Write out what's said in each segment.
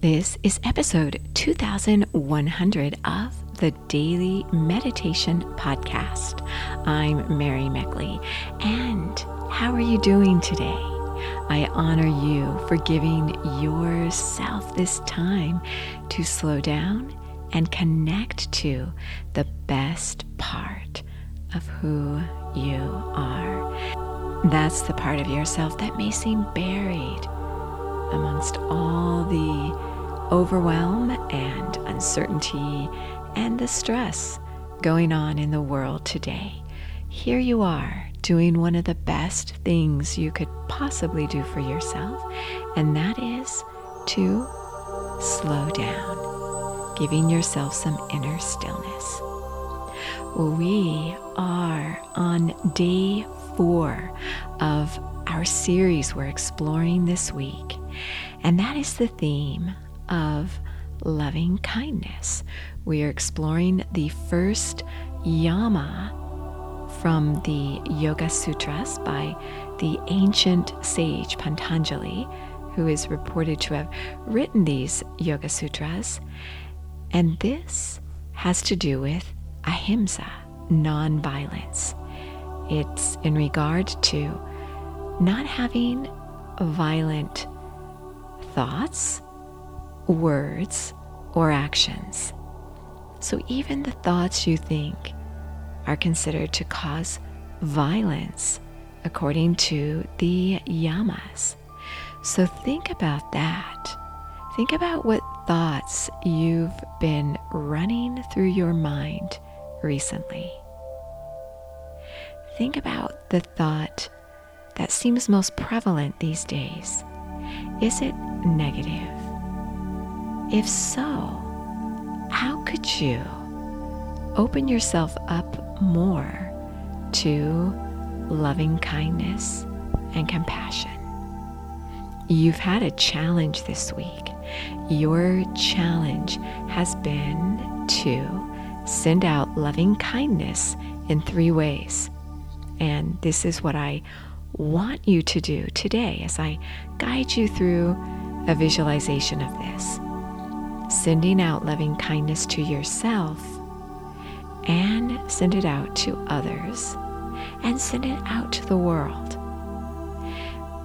This is episode 2100 of the Daily Meditation Podcast. I'm Mary Meckley, and how are you doing today? I honor you for giving yourself this time to slow down and connect to the best part of who you are. That's the part of yourself that may seem buried amongst all the overwhelm and uncertainty and the stress going on in the world today, here you are doing one of the best things you could possibly do for yourself, and that is to slow down, giving yourself some inner stillness. We are on day four of our series we're exploring this week, and that is the theme of loving kindness. We are exploring the first yama from the Yoga Sutras by the ancient sage Patanjali, who is reported to have written these Yoga Sutras. And this has to do with ahimsa, nonviolence. It's in regard to not having violent thoughts words, or actions. So even the thoughts you think are considered to cause violence according to the yamas. So think about that. Think about what thoughts you've been running through your mind recently. Think about the thought that seems most prevalent these days. Is it negative? If so, how could you open yourself up more to loving kindness and compassion? You've had a challenge this week. Your challenge has been to send out loving kindness in three ways. And this is what I want you to do today as I guide you through a visualization of this sending out loving kindness to yourself and send it out to others and send it out to the world.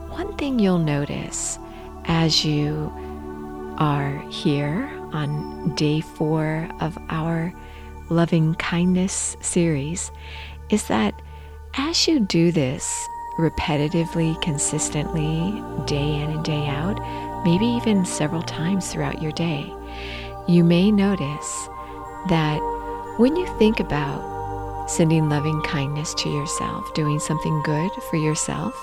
One thing you'll notice as you are here on day four of our loving kindness series is that as you do this repetitively, consistently, day in and day out, maybe even several times throughout your day, you may notice that when you think about sending loving kindness to yourself, doing something good for yourself,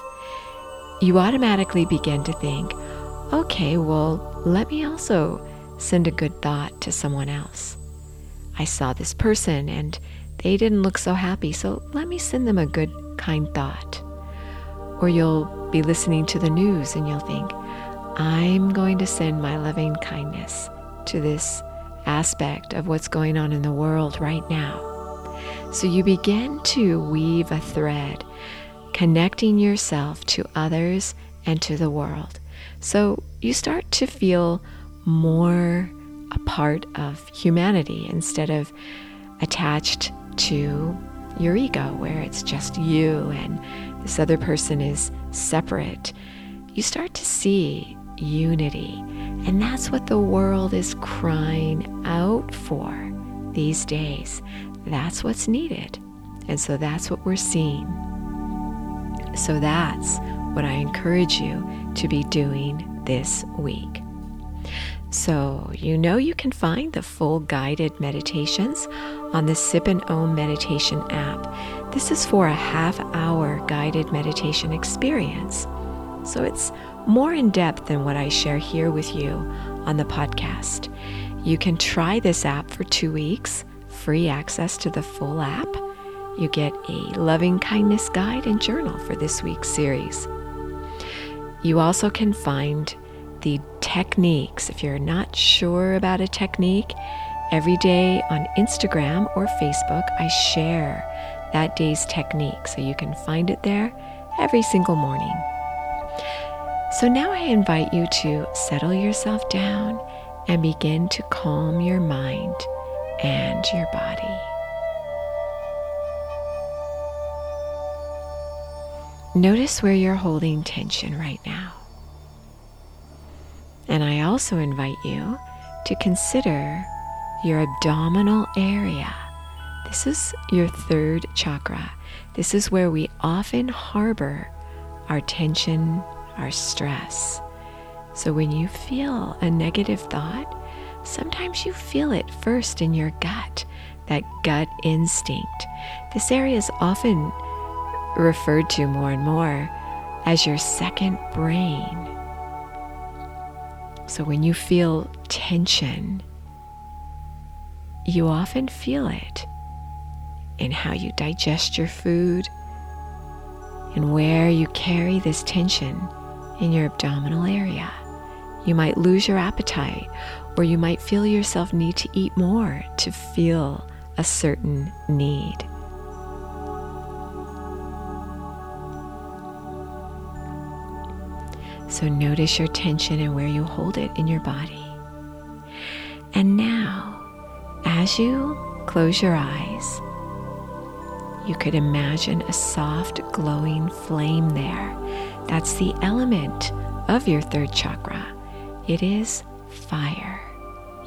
you automatically begin to think, okay, well, let me also send a good thought to someone else. I saw this person and they didn't look so happy, so let me send them a good, kind thought. Or you'll be listening to the news and you'll think, I'm going to send my loving kindness to this aspect of what's going on in the world right now. So you begin to weave a thread, connecting yourself to others and to the world. So you start to feel more a part of humanity instead of attached to your ego, where it's just you and this other person is separate. You start to see unity. And that's what the world is crying out for these days. That's what's needed. And so that's what we're seeing. So that's what I encourage you to be doing this week. So, you know, you can find the full guided meditations on the Sip and Om meditation app. This is for a half hour guided meditation experience. So, it's more in depth than what I share here with you on the podcast. You can try this app for two weeks, free access to the full app. You get a loving kindness guide and journal for this week's series. You also can find the techniques. If you're not sure about a technique, every day on Instagram or Facebook, I share that day's technique. So you can find it there every single morning. So now I invite you to settle yourself down and begin to calm your mind and your body. Notice where you're holding tension right now. And I also invite you to consider your abdominal area. This is your third chakra. This is where we often harbor our tension, our stress. So when you feel a negative thought, sometimes you feel it first in your gut, that gut instinct. This area is often referred to more and more as your second brain. So when you feel tension, you often feel it in how you digest your food and where you carry this tension in your abdominal area. You might lose your appetite, or you might feel yourself need to eat more to feel a certain need. So notice your tension and where you hold it in your body. And now, as you close your eyes, you could imagine a soft, glowing flame there. That's the element of your third chakra. It is fire,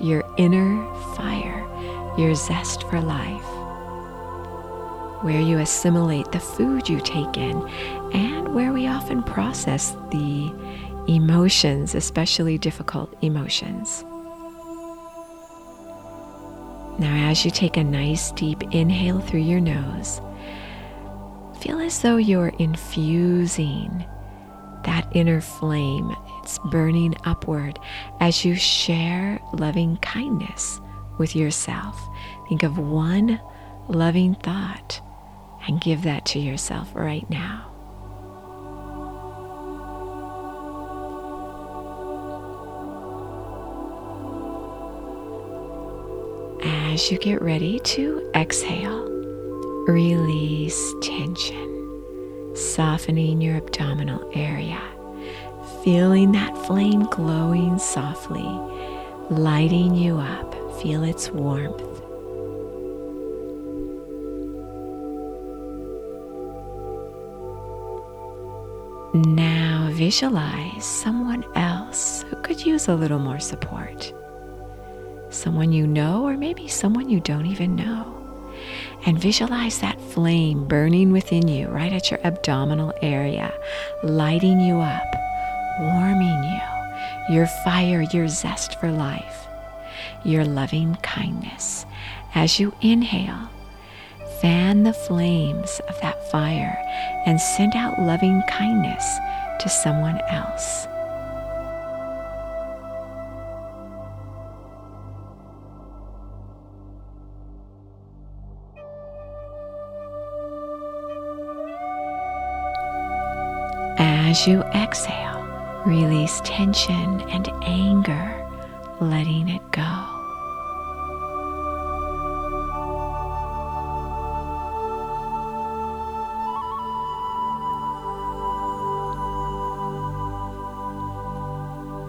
your inner fire, your zest for life, where you assimilate the food you take in, and where we often process the emotions, especially difficult emotions. Now, as you take a nice deep inhale through your nose, feel as though you're infusing that inner flame. It's burning upward as you share loving kindness with yourself. Think of one loving thought and give that to yourself right now. As you get ready to exhale, release tension, softening your abdominal area, feeling that flame glowing softly, lighting you up. Feel its warmth. Now visualize someone else who could use a little more support someone you know, or maybe someone you don't even know. And visualize that flame burning within you, right at your abdominal area, lighting you up, warming you, your fire, your zest for life, your loving kindness. As you inhale, fan the flames of that fire and send out loving kindness to someone else. As you exhale, release tension and anger, letting it go.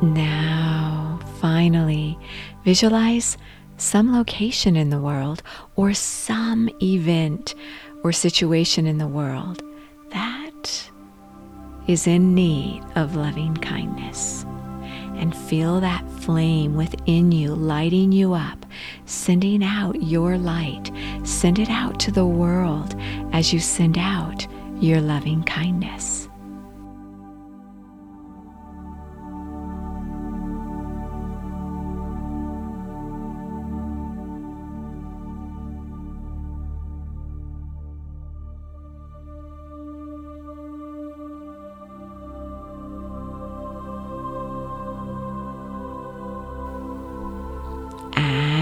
Now, finally, visualize some location in the world or some event or situation in the world is in need of loving kindness. And feel that flame within you lighting you up, sending out your light. Send it out to the world as you send out your loving kindness.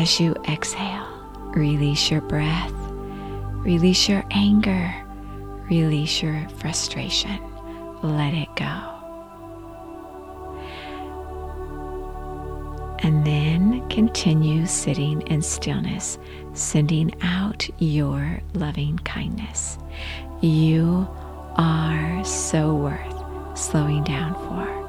As you exhale, release your breath, release your anger, release your frustration. Let it go. And then continue sitting in stillness, sending out your loving kindness. You are so worth slowing down for.